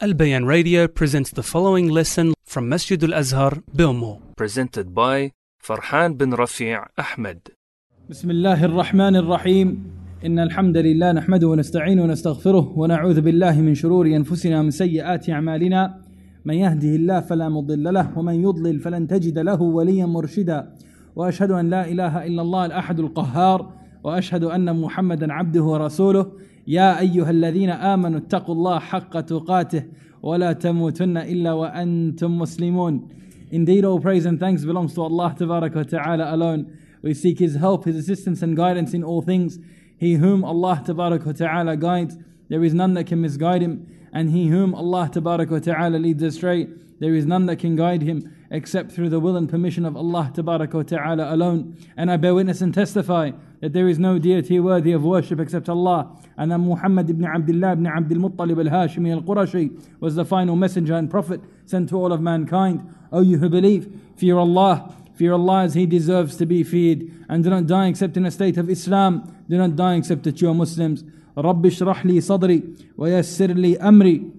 Al Bayan Radio presents the following lesson from Masjid Al Azhar, Bilmo. presented by Farhan bin Rafi' Ahmed. بسم الله الرحمن الرحيم إن الحمد لله نحمده ونستعينه ونستغفره ونعوذ بالله من شرور أنفسنا ومن سيئات أعمالنا من يهده الله فلا مضل له ومن يضلل فلن تجد له وليا مرشدا وأشهد أن لا إله إلا الله الأحد القهار وأشهد أن محمدا عبده ورسوله يا أيها الذين آمنوا اتقوا الله حق تقاته ولا تموتن إلا وأنتم مسلمون Indeed, all praise and thanks belongs to Allah Tabaraka wa Ta'ala alone. We seek His help, His assistance and guidance in all things. He whom Allah Tabaraka wa Ta'ala guides, there is none that can misguide him. And he whom Allah Tabaraka wa Ta'ala leads astray, there is none that can guide him except through the will and permission of Allah Tabaraka wa Ta'ala alone. And I bear witness and testify that there is no deity worthy of worship except Allah. And that Muhammad ibn Abdullah ibn Abdul Muttalib al-Hashimi al-Qurashi was the final messenger and prophet sent to all of mankind. O you who believe, fear Allah. Fear Allah as He deserves to be feared. And do not die except in a state of Islam. Do not die except that you are Muslims. رب اشرح لي صدري ويسر لي أمري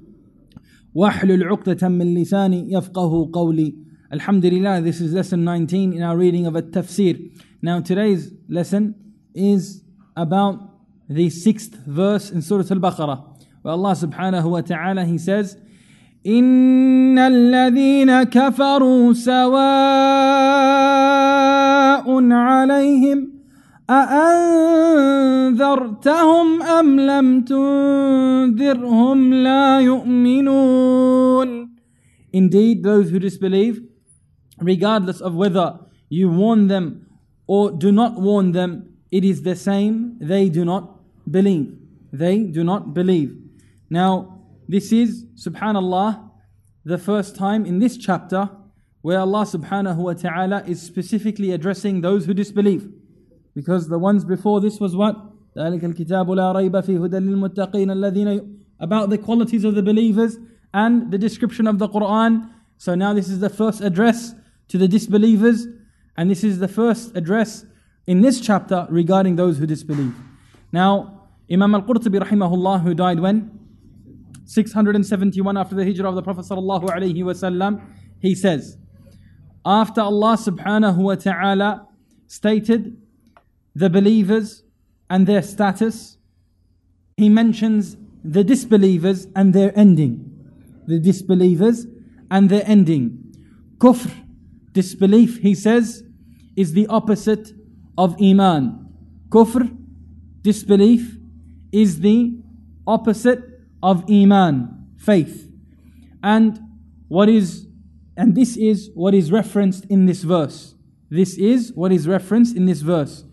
واحلل عقدة من لساني يفقه قولي Alhamdulillah, this is lesson 19 in our reading of At-Tafsir. Now today's lesson is about the sixth verse in Surah Al-Baqarah. Where Allah subhanahu wa ta'ala, He says, إن الذين كفروا سواء عليهم أأنذرتهم أم لم تنذرهم لا يؤمنون Indeed, those who disbelieve, regardless of whether you warn them or do not warn them, it is the same. They do not believe. They do not believe. Now, this is, subhanallah, the first time in this chapter where Allah subhanahu wa ta'ala is specifically addressing those who disbelieve. Because the ones before this was what? ذلك الكتاب لا ريب فيه هدى للمتقين الذين about the qualities of the believers and the description of the Quran. So now this is the first address to the disbelievers, and this is the first address in this chapter regarding those who disbelieve. Now, Imam al-Qurtubi rahimahullah, who died when? 671 after the hijrah of the Prophet sallallahu alaihi wasallam, he says, after Allah subhanahu wa ta'ala stated the believers and their status, he mentions the disbelievers and their ending. The disbelievers and their ending. Kufr, disbelief, he says, is the opposite of Iman. Kufr, disbelief, is the opposite of Iman, faith. And what is and this is what is referenced in this verse. This is what is referenced in this verse.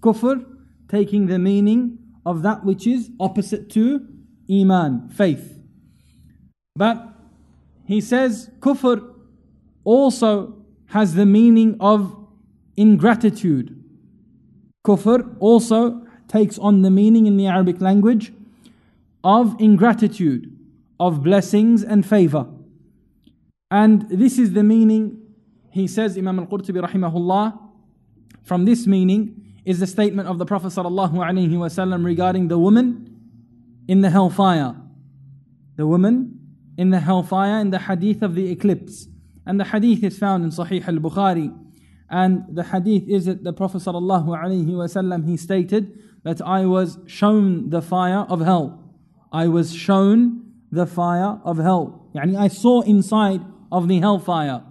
Kufr taking the meaning of that which is opposite to Iman, faith. But he says kufr also has the meaning of ingratitude. Kufr also takes on the meaning in the Arabic language of ingratitude, of blessings and favor. And this is the meaning, he says, Imam al Qurtubi rahimahullah, from this meaning is the statement of the Prophet sallallahu regarding the woman in the hellfire. The woman in the hellfire in the hadith of the eclipse. And the hadith is found in Sahih al Bukhari. And the hadith is that the Prophet alaihi wasallam he stated that I was shown the fire of hell. I was shown the fire of hell. Yani I saw inside of the hellfire.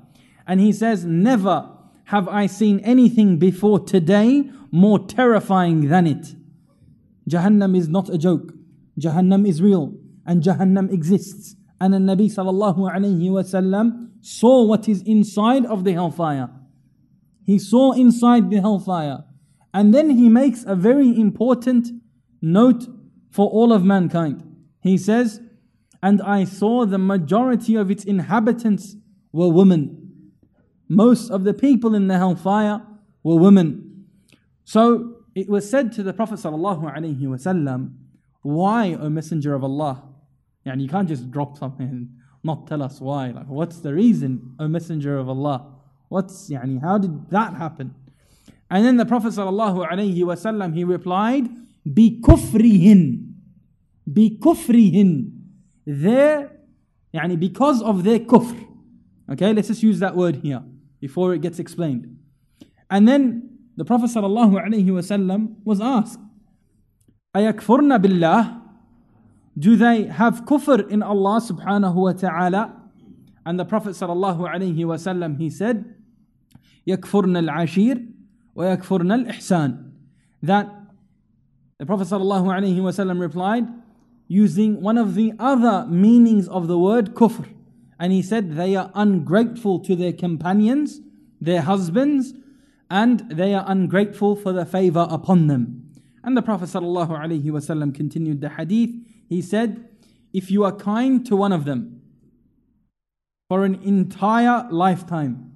And he says, Never have I seen anything before today more terrifying than it. Jahannam is not a joke. Jahannam is real. And Jahannam exists. And the Nabi sallallahu alayhi wasallam saw what is inside of the hellfire. He saw inside the hellfire. And then he makes a very important note for all of mankind. He says, And I saw the majority of its inhabitants were women. Most of the people in the hellfire were women. So it was said to the Prophet ﷺ, Why, O Messenger of Allah? And you can't just drop something and not tell us why. Like, what's the reason, O Messenger of Allah? What's yani? How did that happen? And then the Prophet sallallahu alaihi wasallam he replied, Be kufrihin, Be kufrihin." Their, yani because of their kufr. Okay, let's just use that word here before it gets explained. And then the Prophet sallallahu alaihi wasallam was asked, "Ayakfurna billah?" Do they have kufr in Allah subhanahu wa taala? And the Prophet sallallahu alaihi wasallam he said. يَكْفُرْنَ الْعَشِيرِ وَيَكْفُرْنَ الْإِحْسَانِ That the Prophet ﷺ replied, using one of the other meanings of the word kufr. And he said, They are ungrateful to their companions, their husbands, and they are ungrateful for the favor upon them. And the Prophet ﷺ continued the hadith. He said, If you are kind to one of them for an entire lifetime,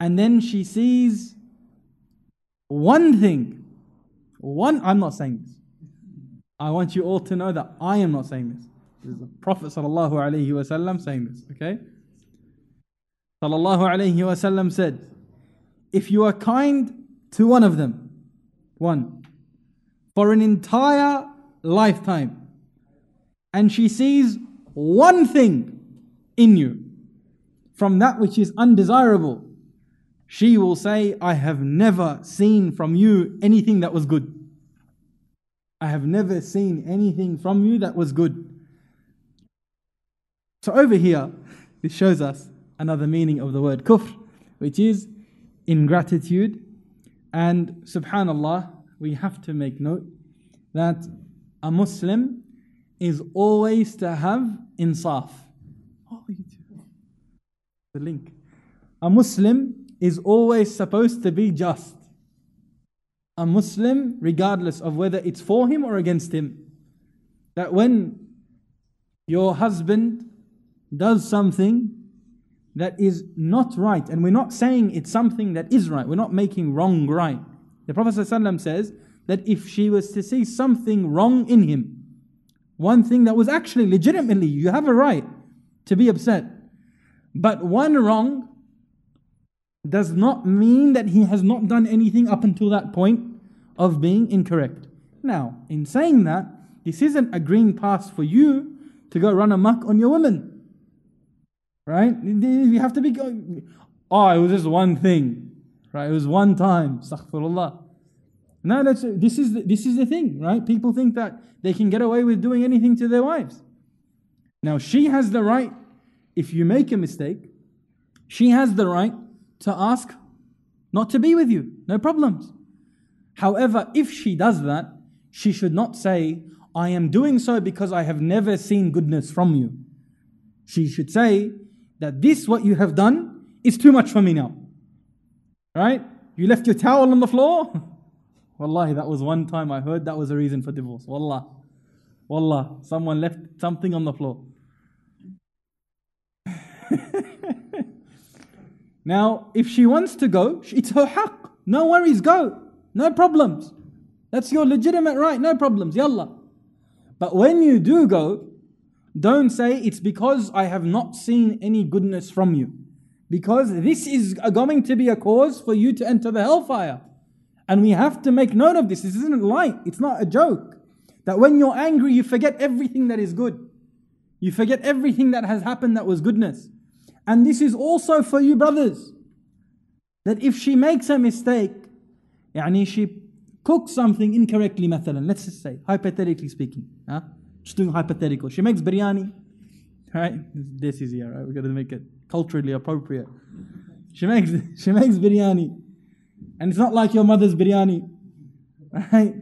and then she sees one thing, one, I'm not saying this. I want you all to know that I am not saying this. This is the Prophet sallallahu alaihi wasallam saying this. Okay. Sallallahu alaihi wasallam said, "If you are kind to one of them, one, for an entire lifetime, and she sees one thing in you from that which is undesirable, she will say, I have never seen from you anything that was good. I have never seen anything from you that was good. So over here, this shows us another meaning of the word kufr, which is ingratitude. And subhanallah, we have to make note that a Muslim is always to have insaf. Oh, the link. A Muslim is always supposed to be just a Muslim, regardless of whether it's for him or against him. That when your husband does something that is not right, and we're not saying it's something that is right, we're not making wrong right. The Prophet ﷺ says that if she was to see something wrong in him, one thing that was actually legitimately, you have a right to be upset, but one wrong does not mean that he has not done anything up until that point of being incorrect. Now, in saying that, this isn't a green pass for you to go run amok on your women. Right? You have to be going, oh, it was just one thing. Right? It was one time. Astaghfirullah. No, that's, this, is the, this is the thing, right? People think that they can get away with doing anything to their wives. Now, she has the right, if you make a mistake, she has the right to ask not to be with you. No problems. However, if she does that, she should not say, I am doing so because I have never seen goodness from you. She should say that this, what you have done, is too much for me now. Right? You left your towel on the floor? Wallahi, that was one time I heard that was a reason for divorce. Wallah. Wallah. Someone left something on the floor. now, if she wants to go, it's her haqq. No worries, go. No problems. That's your legitimate right, no problems, yallah. But when you do go, don't say it's because I have not seen any goodness from you. Because this is going to be a cause for you to enter the hellfire. And we have to make note of this. This isn't light, it's not a joke. That when you're angry, you forget everything that is good. You forget everything that has happened that was goodness. And this is also for you, brothers. That if she makes a mistake, يعني she cooks something incorrectly مثلا let's just say hypothetically speaking huh? just doing hypothetical she makes biryani right this is here right we've got to make it culturally appropriate she makes she makes biryani and it's not like your mother's biryani right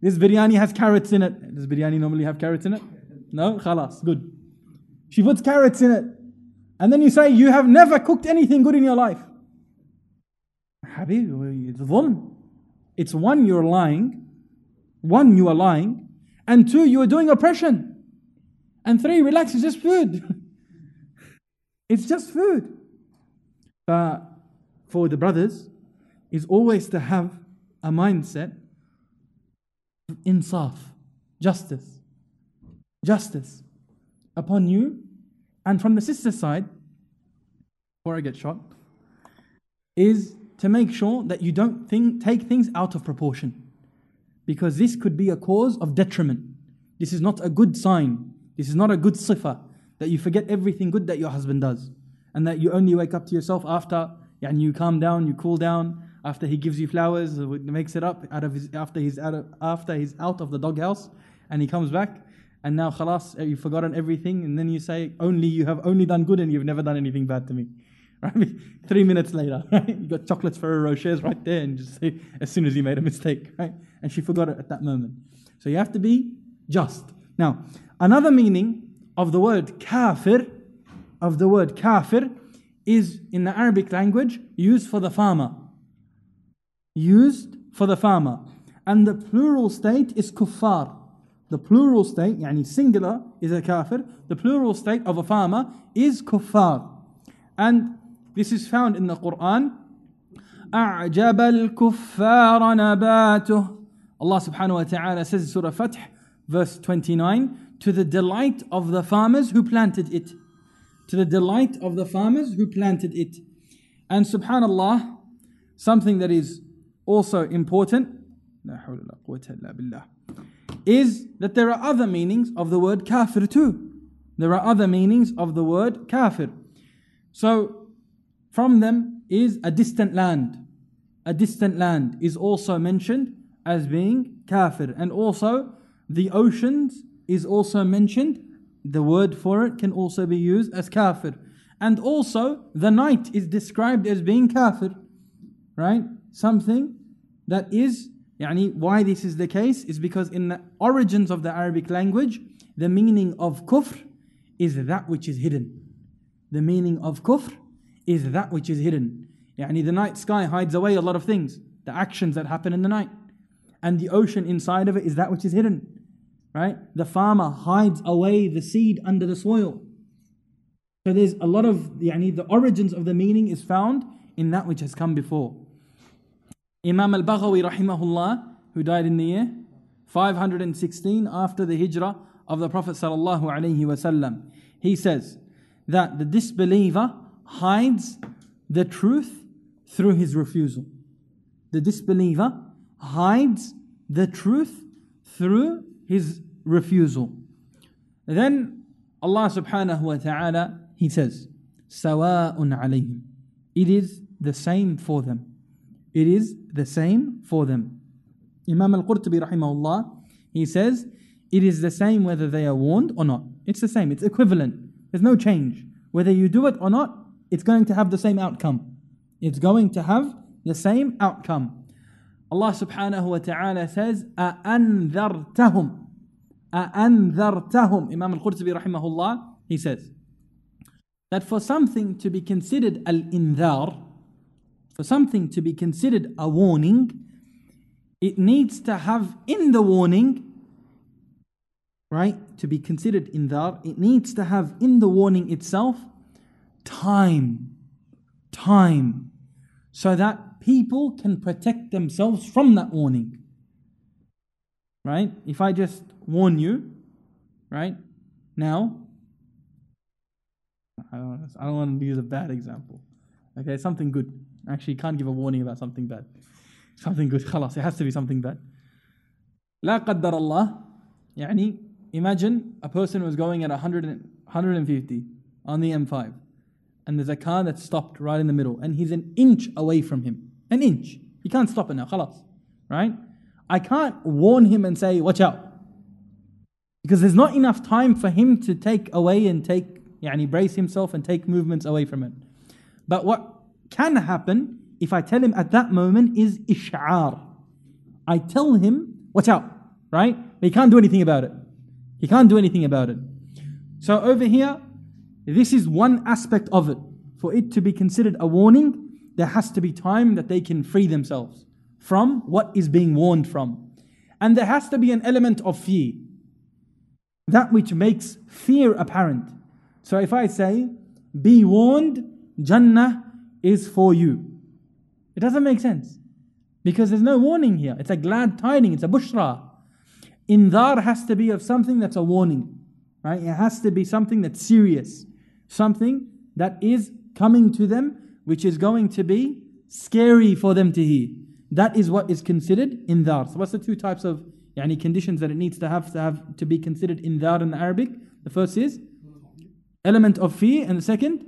this biryani has carrots in it does biryani normally have carrots in it no khalas good she puts carrots in it And then you say, You have never cooked anything good in your life. It's one, you're lying. One, you are lying. And two, you are doing oppression. And three, relax, it's just food. it's just food. But for the brothers, is always to have a mindset of insaf, justice. Justice upon you. And from the sister's side, before I get shot, is to make sure that you don't think, take things out of proportion. Because this could be a cause of detriment. This is not a good sign. This is not a good sifa. that you forget everything good that your husband does. And that you only wake up to yourself after and you calm down, you cool down, after he gives you flowers, uh, makes it up out of his, after he's out of, after he's out of the doghouse and he comes back and now khalas, uh, you've forgotten everything and then you say only you have only done good and you've never done anything bad to me. Right? Three minutes later, right? You got chocolates for her Rocher's right there and just say as soon as you made a mistake, right? And she forgot it at that moment. So you have to be just. Now, another meaning of the word kafir, of the word kafir, is in the Arabic language used for the farmer. Used for the farmer. And the plural state is kuffar. The plural state, yani singular, is a kafir. The plural state of a farmer is kuffar. And this is found in the Quran. أعجب الكفار نباته Allah subhanahu wa ta'ala says in Surah Fath, verse 29, to the delight of the farmers who planted it. To the delight of the farmers who planted it. And subhanallah, something that is also important, is that there are other meanings of the word kafir too. There are other meanings of the word kafir. So, from them is a distant land. A distant land is also mentioned as being kafir. And also, the oceans is also mentioned. The word for it can also be used as kafir. And also, the night is described as being kafir. Right? Something that is, yani, why this is the case is because in the origins of the Arabic language, the meaning of kufr is that which is hidden. The meaning of kufr is that which is hidden. Yani the night sky hides away a lot of things, the actions that happen in the night. And the ocean inside of it is that which is hidden. Right? The farmer hides away the seed under the soil. So there's a lot of yani the origins of the meaning is found in that which has come before. Imam al-Baghawi rahimahullah, who died in the year 516 after the hijrah of the Prophet sallallahu alaihi wasallam, he says that the disbeliever hides the truth through his refusal. The disbeliever hides the truth through his refusal. Then Allah subhanahu wa ta'ala, He says, سَوَاءٌ عَلَيْهِمْ It is the same for them. It is the same for them. Imam al-Qurtubi rahimahullah, he says, it is the same whether they are warned or not. It's the same, it's equivalent. There's no change. Whether you do it or not, it's going to have the same outcome. It's going to have the same outcome. Allah subhanahu wa ta'ala says, أَأَنذَرْتَهُمْ أَأَنذَرْتَهُمْ Imam al-Qurtubi rahimahullah, he says, that for something to be considered al-indhar, for something to be considered a warning, it needs to have in the warning, right, to be considered indhar, it needs to have in the warning itself time. Time. So that people can protect themselves from that warning. Right? If I just warn you, right, now, I don't, I don't want to use a bad example. Okay, something good. Actually, you can't give a warning about something bad. Something good, خلاص, it has to be something bad. لا قدر الله يعني imagine a person was going at 100, 150 on the M5 and there's a car that's stopped right in the middle, and he's an inch away from him. An inch. He can't stop it now, khalas. Right? I can't warn him and say, watch out. Because there's not enough time for him to take away and take, yani brace himself and take movements away from it. But what can happen if I tell him at that moment is ish'ar. I tell him, watch out, right? But he can't do anything about it. He can't do anything about it. So over here, this is one aspect of it. For it to be considered a warning, there has to be time that they can free themselves from what is being warned from. And there has to be an element of fear. That which makes fear apparent. So if I say, be warned, Jannah is for you. It doesn't make sense. Because there's no warning here. It's a glad tiding, it's a bushra. Indar has to be of something that's a warning. Right? It has to be something that's serious something that is coming to them, which is going to be scary for them to hear. That is what is considered indhar. So what's the two types of yani, conditions that it needs to have to have to be considered indhar in Arabic? The first is element of fear, and the second,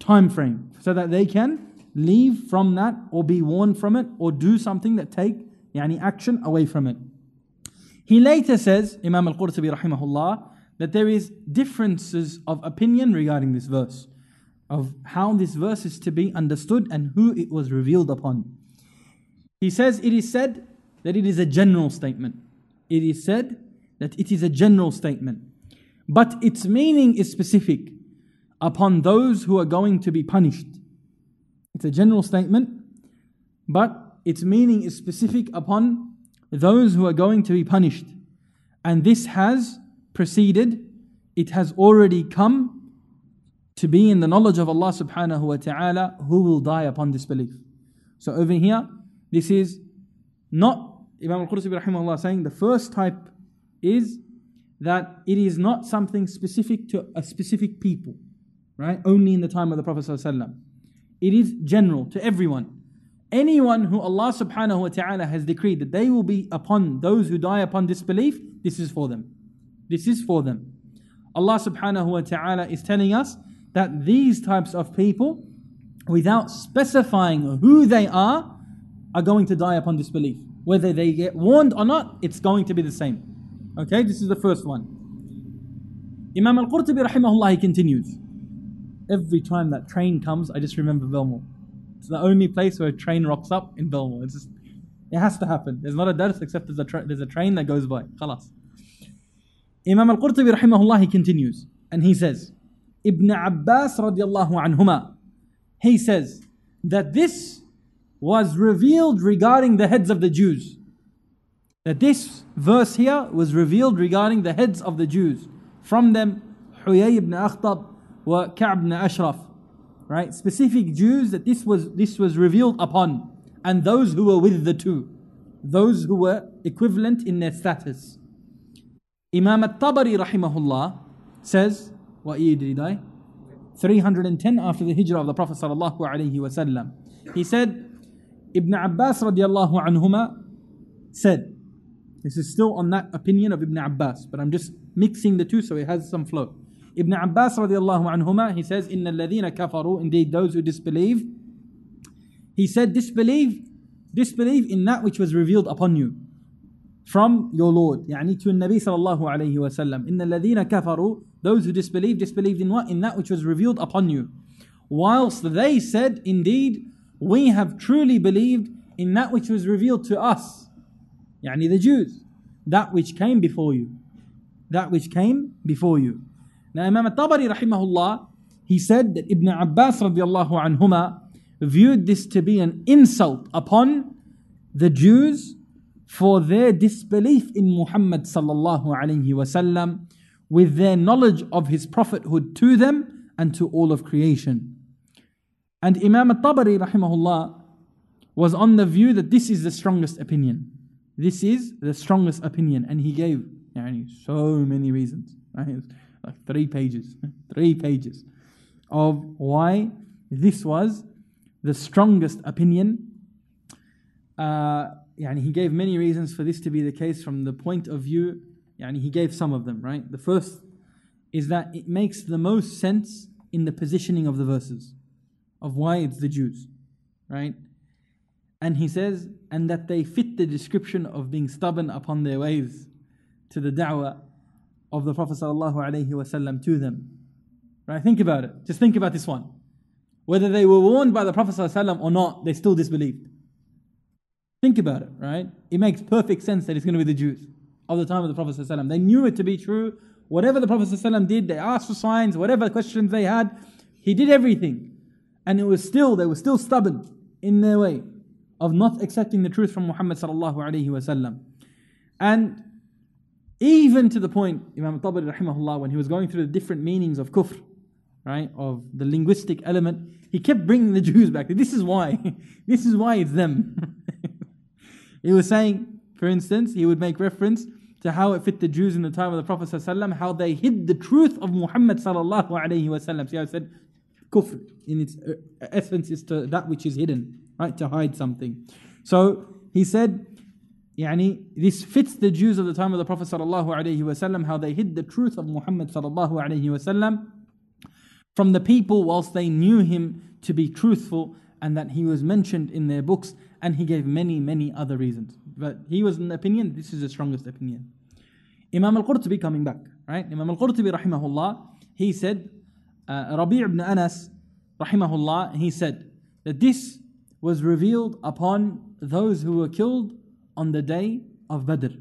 time frame, so that they can leave from that or be warned from it or do something that take yani, action away from it. He later says, Imam al-Qurtubi rahimahullah, that there is differences of opinion regarding this verse, of how this verse is to be understood and who it was revealed upon. He says, it is said that it is a general statement. It is said that it is a general statement. But its meaning is specific upon those who are going to be punished. It's a general statement, but its meaning is specific upon those who are going to be punished. And this has preceded, it has already come to be in the knowledge of Allah subhanahu wa ta'ala who will die upon disbelief. So over here, this is not Imam al-Qurtubi rahimahullah saying the first type is that it is not something specific to a specific people, right? Only in the time of the Prophet ﷺ. It is general to everyone. Anyone who Allah subhanahu wa ta'ala has decreed that they will be upon those who die upon disbelief, this is for them. This is for them. Allah subhanahu wa ta'ala is telling us that these types of people, without specifying who they are, are going to die upon disbelief. Whether they get warned or not, it's going to be the same. Okay, this is the first one. Imam al Qurtubi rahimahullah he continues. Every time that train comes, I just remember Belmore. It's the only place where a train rocks up in Belmore. It's just, it has to happen. There's not a dars except there's a, tra- there's a train that goes by. Khalas. Imam al Qurtubi rahimahullah he continues and he says, Ibn Abbas radiallahu anhuma, he says that this was revealed regarding the heads of the Jews. That this verse here was revealed regarding the heads of the Jews. From them, Huyay ibn Akhtab wa Ka'b ibn Ashraf. Right? Specific Jews that this was, this was revealed upon. And those who were with the two. Those who were equivalent in their status. Imam al-Tabari, rahimahullah says, what year did he die? 310 after the hijrah of the Prophet sallallahu alaihi wasallam. He said, Ibn Abbas radiallahu anhuma said, this is still on that opinion of Ibn Abbas, but I'm just mixing the two so it has some flow. Ibn Abbas radiallahu anhuma, he says, Inna alladhina kafaru, indeed those who disbelieve. He said, disbelieve, disbelieve in that which was revealed upon you from your Lord. يعني to Nabi sallallahu alayhi wa sallam. إِنَّ الَّذِينَ كَفَرُوا Those who disbelieve, disbelieved in what? In that which was revealed upon you. Whilst they said, indeed, we have truly believed in that which was revealed to us. يعني the Jews. That which came before you. That which came before you. Now Imam al-Tabari rahimahullah, he said that Ibn Abbas radiallahu anhuma viewed this to be an insult upon the Jews for their disbelief in Muhammad sallallahu alayhi wasallam with their knowledge of his prophethood to them and to all of creation. And Imam al-Tabari rahimahullah was on the view that this is the strongest opinion. This is the strongest opinion. And he gave so many reasons. Right? Like three pages. Three pages of why this was the strongest opinion. Uh, yani he gave many reasons for this to be the case from the point of view. Yani he gave some of them, right? The first is that it makes the most sense in the positioning of the verses of why it's the Jews, right? And he says, and that they fit the description of being stubborn upon their ways to the da'wah of the Prophet ﷺ to them. Right? Think about it. Just think about this one. Whether they were warned by the Prophet ﷺ or not, they still disbelieved. Think about it, right? It makes perfect sense that it's going to be the Jews of the time of the Prophet. They knew it to be true. Whatever the Prophet did, they asked for signs, whatever questions they had, he did everything. And it was still, they were still stubborn in their way of not accepting the truth from Muhammad. And even to the point, Imam Tabari rahimahullah, when he was going through the different meanings of kufr, right, of the linguistic element, he kept bringing the Jews back. This is why. this is why it's them. He was saying, for instance, he would make reference to how it fit the Jews in the time of the Prophet ﷺ, how they hid the truth of Muhammad sallallahu alaihi wasallam. See, I said kufr in its uh, essence is to that which is hidden, right? To hide something. So he said, yani, this fits the Jews of the time of the Prophet sallallahu alaihi wasallam, how they hid the truth of Muhammad sallallahu alaihi wasallam from the people whilst they knew him to be truthful and that he was mentioned in their books and he gave many, many other reasons. But he was an opinion, this is the strongest opinion. Imam al-Qurtubi coming back, right? Imam al-Qurtubi rahimahullah, he said, uh, Rabi' ibn Anas rahimahullah, he said that this was revealed upon those who were killed on the day of Badr.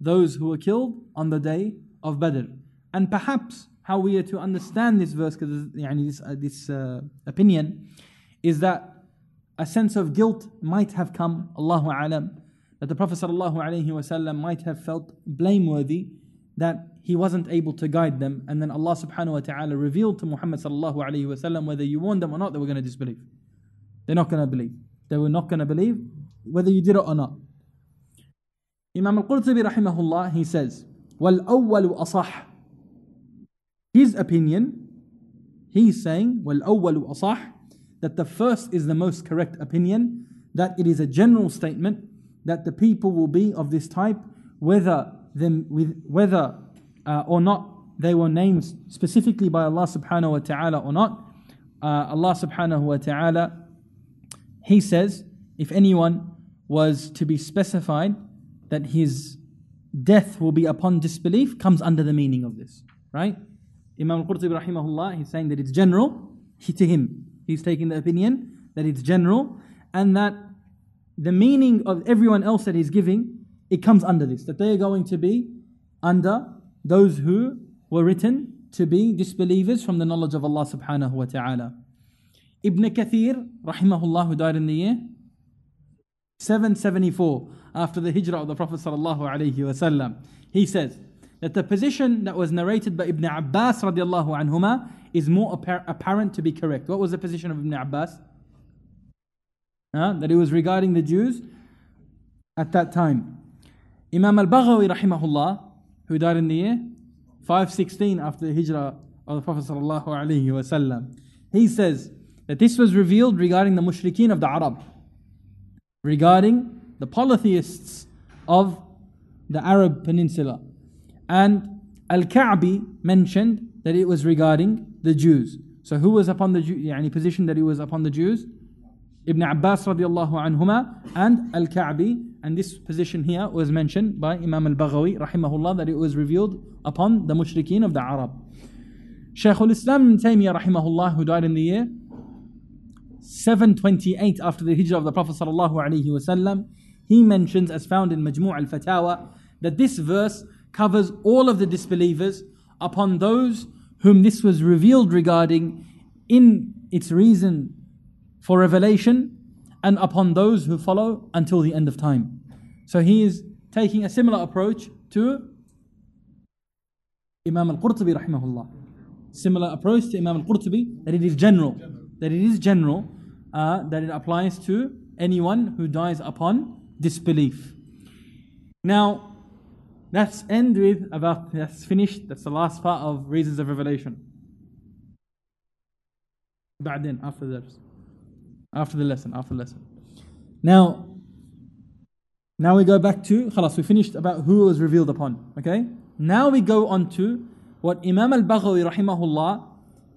Those who were killed on the day of Badr. And perhaps how we are to understand this verse, because this, uh, this uh, opinion, is that a sense of guilt might have come, Allahu alam, that the Prophet ﷺ might have felt blameworthy that he wasn't able to guide them, and then Allah subhanahu wa ta'ala revealed to Muhammad ﷺ whether you warned them or not, they were going to disbelieve. They're not going to believe. They were not going to believe whether you did it or not. Imam al-Qurtubi rahimahullah, he says, وَالْأَوَّلُ أَصَحُ His opinion, he's saying, وَالْأَوَّلُ أَصَحُ that the first is the most correct opinion, that it is a general statement, that the people will be of this type, whether them with whether uh, or not they were named specifically by Allah subhanahu wa ta'ala or not. Uh, Allah subhanahu wa ta'ala, He says, if anyone was to be specified that his death will be upon disbelief, comes under the meaning of this. Right? Imam al-Qurtubi rahimahullah, he's saying that it's general he, to him. He's taking the opinion that it's general and that the meaning of everyone else that he's giving, it comes under this, that they are going to be under those who were written to be disbelievers from the knowledge of Allah subhanahu wa ta'ala. Ibn Kathir, rahimahullah, who died in the year 774 after the hijrah of the Prophet sallallahu alaihi wasallam. He says that the position that was narrated by Ibn Abbas radiallahu anhuma is more apparent to be correct. What was the position of Ibn Abbas? that it was regarding the Jews at that time. Imam al-Baghawi rahimahullah, who died in the year 516 after the hijrah of the Prophet sallallahu alaihi wasallam, he says that this was revealed regarding the mushrikeen of the Arab, regarding the polytheists of the Arab Peninsula. And Al-Kalbi mentioned that it was regarding the Jews. So who was upon the any position that he was upon the Jews? Ibn Abbas radiallahu anhuma and Al-Kalbi. And this position here was mentioned by Imam Al-Baghawi rahimahullah that it was revealed upon the mushrikeen of the Arab. Shaykh al-Islam ibn Taymiyyah rahimahullah who died in the year 728 after the hijrah of the Prophet sallallahu alayhi wasallam, he mentions as found in Majmu' al-Fatawa that this verse covers all of the disbelievers upon those whom this was revealed regarding in its reason for revelation and upon those who follow until the end of time. So he is taking a similar approach to Imam al-Qurtubi rahimahullah. Similar approach to Imam al-Qurtubi that it is general, that it is general, uh, that it applies to anyone who dies upon disbelief. Now, let's end with about that's finished. That's the last part of reasons of revelation. بعدين after this. After the lesson, after the lesson. Now, now we go back to, khalas, we finished about who was revealed upon, okay? Now we go on to what Imam al-Baghawi rahimahullah,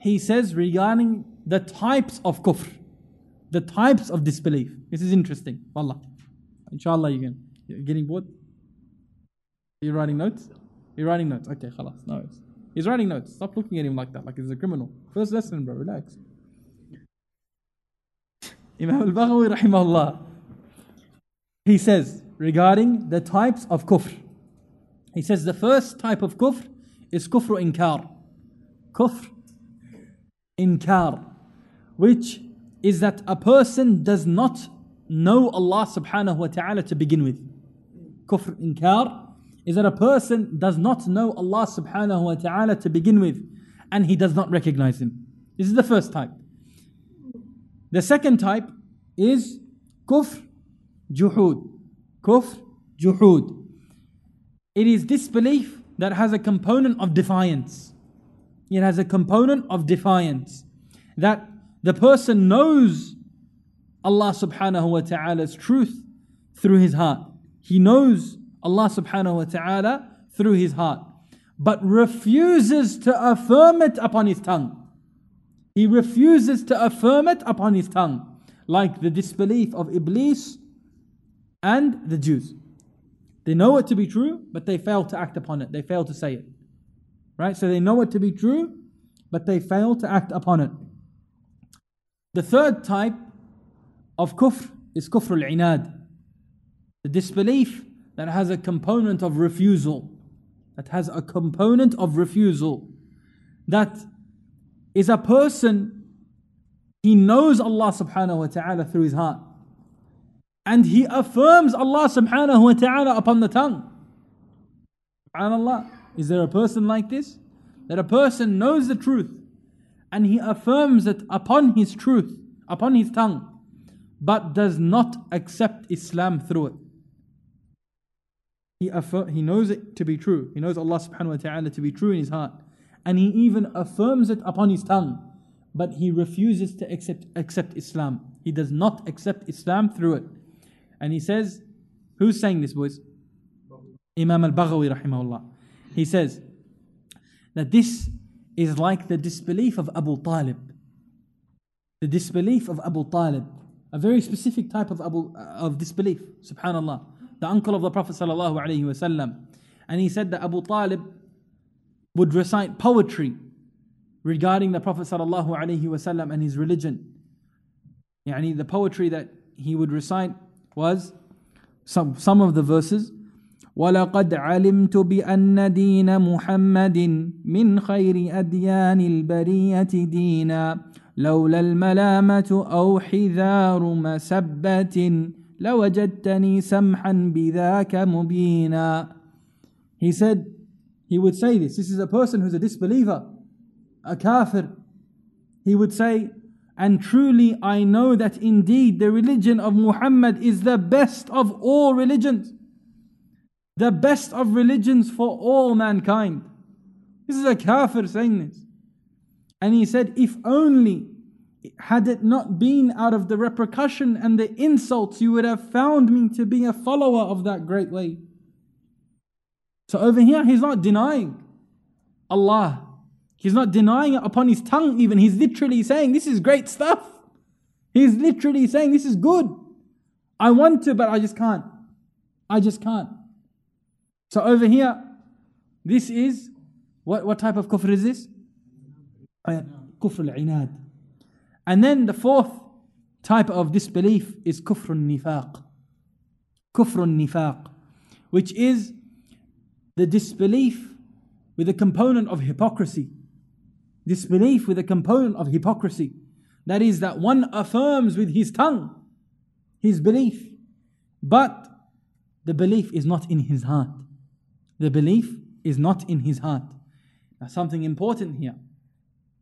he says regarding the types of kufr, the types of disbelief. This is interesting, wallah. Inshallah you can. You're getting bored? You're writing notes? You're writing notes. Okay, khalas, no He's writing notes. Stop looking at him like that, like he's a criminal. First lesson, bro, relax. Imam al-Baghawi rahimahullah, he says regarding the types of kufr. He says the first type of kufr is kufr inkar. Kufr inkar, which is that a person does not know Allah subhanahu wa ta'ala to begin with. Kufr inkar is that a person does not know Allah subhanahu wa ta'ala to begin with and he does not recognize him. This is the first type. The second type is kufr juhud. Kufr juhud. It is disbelief that has a component of defiance. It has a component of defiance. That the person knows Allah subhanahu wa ta'ala's truth through his heart. He knows Allah subhanahu wa ta'ala through his heart, but refuses to affirm it upon his tongue. he refuses to affirm it upon his tongue, like the disbelief of Iblis and the Jews. They know it to be true, but they fail to act upon it. They fail to say it. Right? So they know it to be true, but they fail to act upon it. The third type of kufr is kufr al-inad. The disbelief that has a component of refusal. That has a component of refusal. That is a person, he knows Allah subhanahu wa ta'ala through his heart. And he affirms Allah subhanahu wa ta'ala upon the tongue. SubhanAllah. Is there a person like this? That a person knows the truth and he affirms it upon his truth, upon his tongue, but does not accept Islam through it. He, affir- he knows it to be true. He knows Allah subhanahu wa ta'ala to be true in his heart. And he even affirms it upon his tongue. But he refuses to accept, accept Islam. He does not accept Islam through it. And he says, who's saying this, boys? Imam al-Baghawi rahimahullah. He says that this is like the disbelief of Abu Talib. The disbelief of Abu Talib. A very specific type of, Abu, of disbelief, subhanallah the uncle of the Prophet sallallahu alaihi wasallam, and he said that Abu Talib would recite poetry regarding the Prophet sallallahu alaihi wasallam and his religion. Yani the poetry that he would recite was some, some of the verses. ولقد علمت بأن دين محمد من خير أديان البرية دينا لولا الملامة أو حذار مسبة لوجدتني سمحا بذاك مبينا He said, he would say this. This is a person who's a disbeliever, a kafir. He would say, and truly I know that indeed the religion of Muhammad is the best of all religions. The best of religions for all mankind. This is a kafir saying this. And he said, if only had it not been out of the repercussion and the insults, you would have found me to be a follower of that great way. So over here, he's not denying Allah. He's not denying it upon his tongue, even. He's literally saying, This is great stuff. He's literally saying, This is good. I want to, but I just can't. I just can't. So over here, this is what, what type of kufr is this? Uh, kufr al-inad. And then the fourth type of disbelief is kufr nifaq. Kufr nifaq, which is the disbelief with a component of hypocrisy. Disbelief with a component of hypocrisy. That is, that one affirms with his tongue his belief, but the belief is not in his heart. The belief is not in his heart. Now, something important here,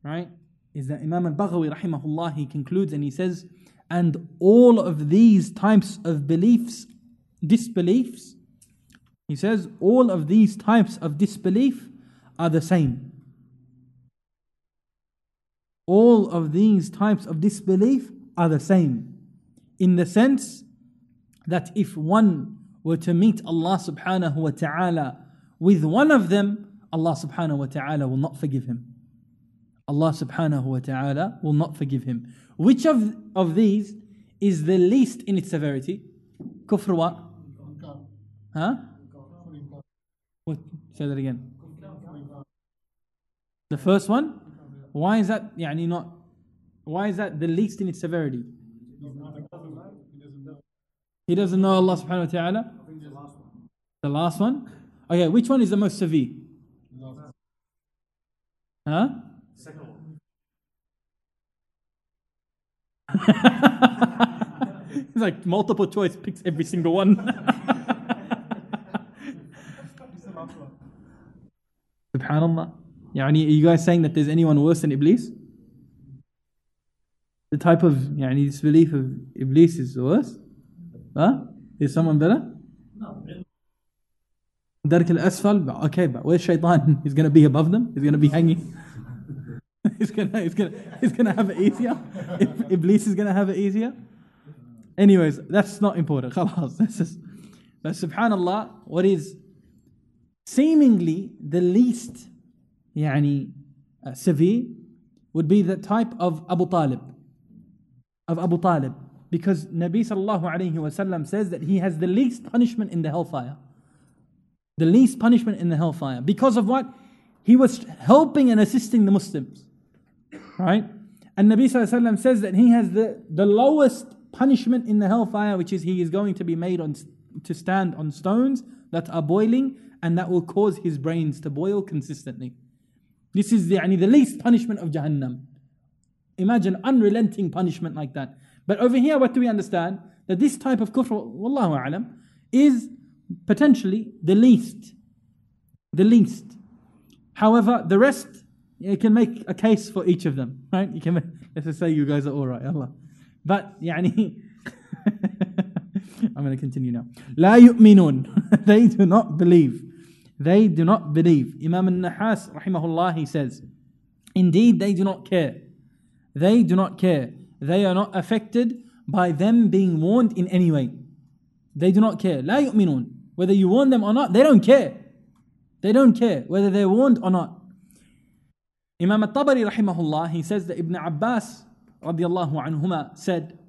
right? Is that Imam al-Baghawi rahimahullah he concludes and he says and all of these types of beliefs disbeliefs he says all of these types of disbelief are the same. All of these types of disbelief are the same in the sense that if one were to meet Allah subhanahu wa ta'ala with one of them Allah subhanahu wa ta'ala will not forgive him Allah subhanahu wa ta'ala will not forgive him. Which of, of these is the least in its severity? Kufr what? Huh? What? Say that again. The first one? Why is that يعني not why is that the least in its severity? He doesn't know Allah subhanahu wa ta'ala? The last one? Okay, which one is the most severe? Huh? it's like multiple choice picks every single one. Subhanallah. Yani, are you guys saying that there's anyone worse than Iblis? The type of yani, disbelief of Iblis is worse? Huh? Is someone better? No. Dark al Asfal, okay, but where's Shaitan? He's going to be above them? He's going to be hanging? he's gonna he's gonna he's gonna have it easier. If Iblis is gonna have it easier. Anyways, that's not important. خلاص. That's just, but subhanallah, what is seemingly the least يعني uh, severe would be the type of Abu Talib. Of Abu Talib. Because Nabi sallallahu alayhi wasallam says that he has the least punishment in the hellfire. The least punishment in the hellfire. Because of what? He was helping and assisting the Muslims. Right? And Nabi sallallahu says that he has the, the lowest punishment in the hellfire, which is he is going to be made on to stand on stones that are boiling and that will cause his brains to boil consistently. This is the, the least punishment of Jahannam. Imagine unrelenting punishment like that. But over here, what do we understand? That this type of kufr, wallahu alam, is potentially the least. The least. However, the rest, you can make a case for each of them, right? You can, make, let's just say you guys are all right, Allah. But, يعني, I'm going to continue now. لا يؤمنون. they do not believe. They do not believe. Imam al-Nahas, rahimahullah, he says, Indeed, they do not care. They do not care. They are not affected by them being warned in any way. They do not care. لا يؤمنون. Whether you warn them or not, they don't care. They don't care whether they're warned or not. Imam al-Tabari rahimahullah, he says that Ibn Abbas radiallahu anhuma said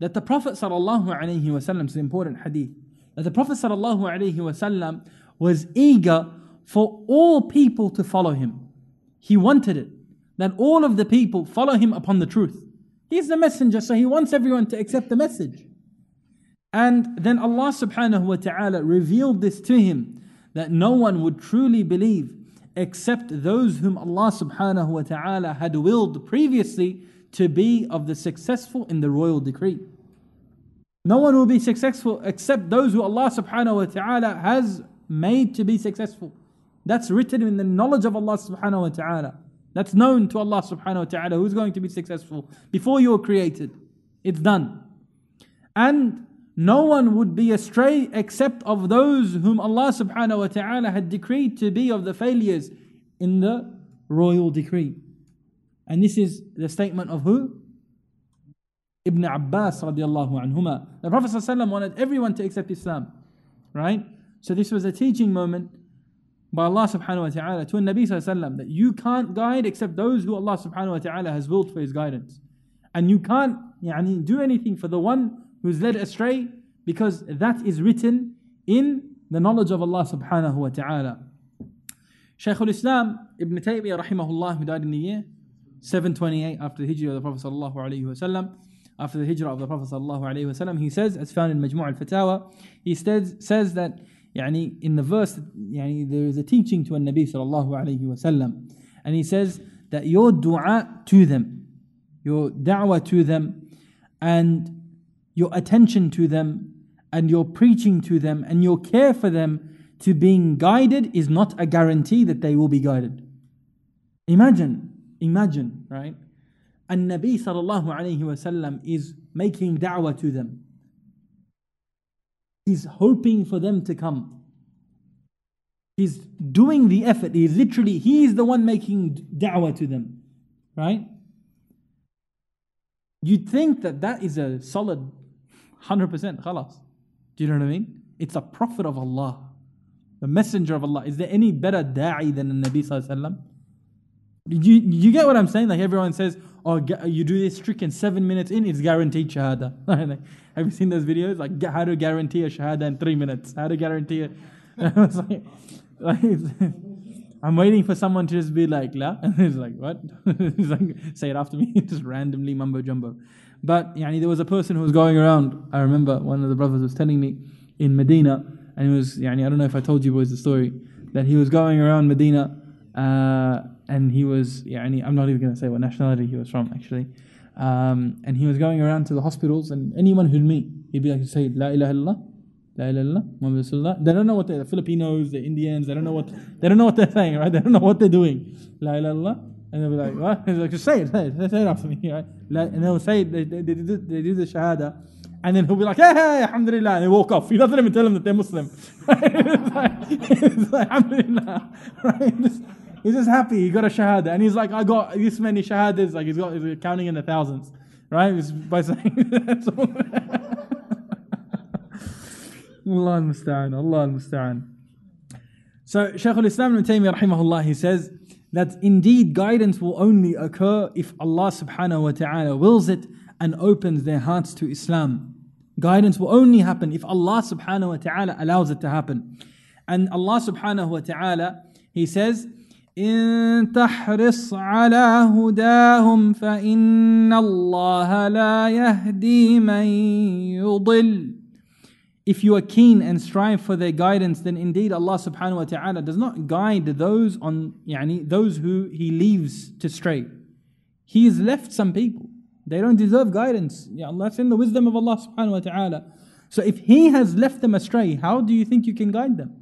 that the Prophet sallallahu alayhi wasallam, is an important hadith, that the Prophet sallallahu alayhi wasallam was eager for all people to follow him. He wanted it, that all of the people follow him upon the truth. He's the messenger, so he wants everyone to accept the message. And then Allah subhanahu wa ta'ala revealed this to him that no one would truly believe except those whom Allah subhanahu wa ta'ala had willed previously to be of the successful in the royal decree. No one will be successful except those who Allah subhanahu wa ta'ala has made to be successful. That's written in the knowledge of Allah subhanahu wa ta'ala. That's known to Allah subhanahu wa ta'ala who's going to be successful before you were created. It's done. And no one would be astray except of those whom Allah subhanahu wa ta'ala had decreed to be of the failures in the royal decree. And this is the statement of who? Ibn Abbas radiallahu anhuma. The Prophet wanted everyone to accept Islam. Right? So this was a teaching moment by Allah subhanahu wa ta'ala to Nabi wasallam that you can't guide except those who Allah subhanahu wa ta'ala has willed for his guidance. And you can't do anything for the one who's led astray because that is written in the knowledge of Allah subhanahu wa ta'ala. Shaykh al-Islam Ibn Taymiyyah rahimahullah who died in the year 728 after the hijrah of the Prophet sallallahu alayhi wasallam after the hijrah of the Prophet sallallahu alayhi wasallam he says as found in Majmu' al-Fatawa he says, says that يعني in the verse يعني there is a teaching to a Nabi sallallahu alayhi wasallam and he says that your dua to them your da'wah to them and your attention to them and your preaching to them and your care for them to being guided is not a guarantee that they will be guided. Imagine, imagine, right? And Nabi sallallahu alayhi wasallam is making da'wah to them. He's hoping for them to come. He's doing the effort. He's literally, he is the one making da'wah to them. Right? You'd think that that is a solid 100% khalas. Do you know what I mean? It's a prophet of Allah, the messenger of Allah. Is there any better da'i than the Nabi Sallallahu Alaihi? You, you get what I'm saying? Like everyone says, oh, you do this trick and seven minutes in, it's guaranteed shahada. Have you seen those videos? Like how to guarantee a shahada in three minutes? How to guarantee it? like, like, I'm waiting for someone to just be like, la. And he's like, what? he's like, say it after me. just randomly mumbo jumbo. But yani, there was a person who was going around. I remember one of the brothers was telling me in Medina, and he was, yani, I don't know if I told you boys the story, that he was going around Medina uh, and he was, yani, I'm not even going to say what nationality he was from actually. Um, and he was going around to the hospitals, and anyone who'd meet, he'd be like, say, La ilaha illallah. La ilaha illallah, Muhammad Rasulullah. They don't know what they the Filipinos, the Indians, they don't know what they don't know what they're saying, right? They don't know what they're doing. La ilaha illallah. And they'll be like, what? He's like, just say it, say it, say it after me, right? And they'll say, they, they, they, they do the shahada. And then he'll be like, hey, hey, alhamdulillah. And they walk off. He doesn't even tell them that they're Muslim. it's like, it's like, alhamdulillah. Right? He's just happy. He got a shahada. And he's like, I got this many shahadas. Like, he's got, he's counting in the thousands. Right? Just by saying that's all. Allah al-Musta'an. Allah al-Musta'an. So Shaykh al-Islam ibn Taymiyyah rahimahullah, he says, that indeed guidance will only occur if Allah subhanahu wa ta'ala wills it and opens their hearts to Islam. Guidance will only happen if Allah subhanahu wa ta'ala allows it to happen. And Allah subhanahu wa ta'ala, He says, إن تحرص على هداهم فإن الله لا يهدي من يضل if you are keen and strive for their guidance, then indeed Allah subhanahu wa ta'ala does not guide those on yani, those who He leaves to stray. He has left some people. They don't deserve guidance. Yeah, that's in the wisdom of Allah subhanahu wa ta'ala. So if He has left them astray, how do you think you can guide them?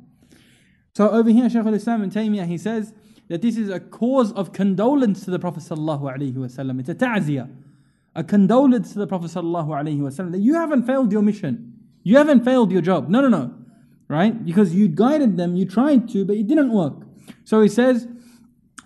So over here, Shaykh al-Islam ibn Taymiyyah, he says that this is a cause of condolence to the Prophet sallallahu alaihi wasallam. It's a ta'ziyah, a condolence to the Prophet sallallahu alaihi wasallam that you haven't failed your mission. You haven't failed your job. No, no, no. Right? Because you guided them, you tried to, but it didn't work. So he says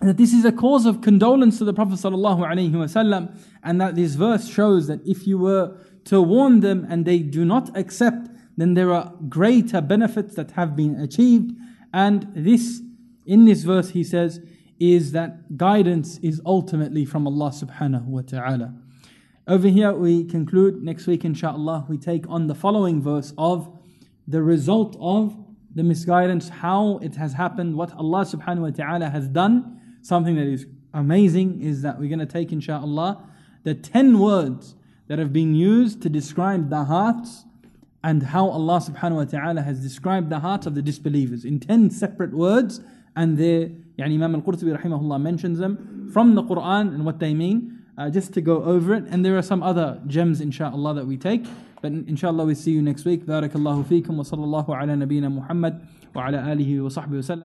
that this is a cause of condolence to the Prophet ﷺ, and that this verse shows that if you were to warn them and they do not accept, then there are greater benefits that have been achieved. And this, in this verse, he says, is that guidance is ultimately from Allah subhanahu wa ta'ala. Over here, we conclude. Next week, inshallah, we take on the following verse of the result of the misguidance, how it has happened, what Allah subhanahu wa ta'ala has done. Something that is amazing is that we're going to take, inshallah, the 10 words that have been used to describe the hearts and how Allah subhanahu wa ta'ala has described the hearts of the disbelievers in 10 separate words. And there, yani Imam al Qurtubi rahimahullah mentions them from the Quran and what they mean uh, just to go over it. And there are some other gems, inshallah, that we take. But inshallah, we see you next week. Barakallahu feekum wa sallallahu ala nabiyyina Muhammad wa ala alihi wa sahbihi wa sallam.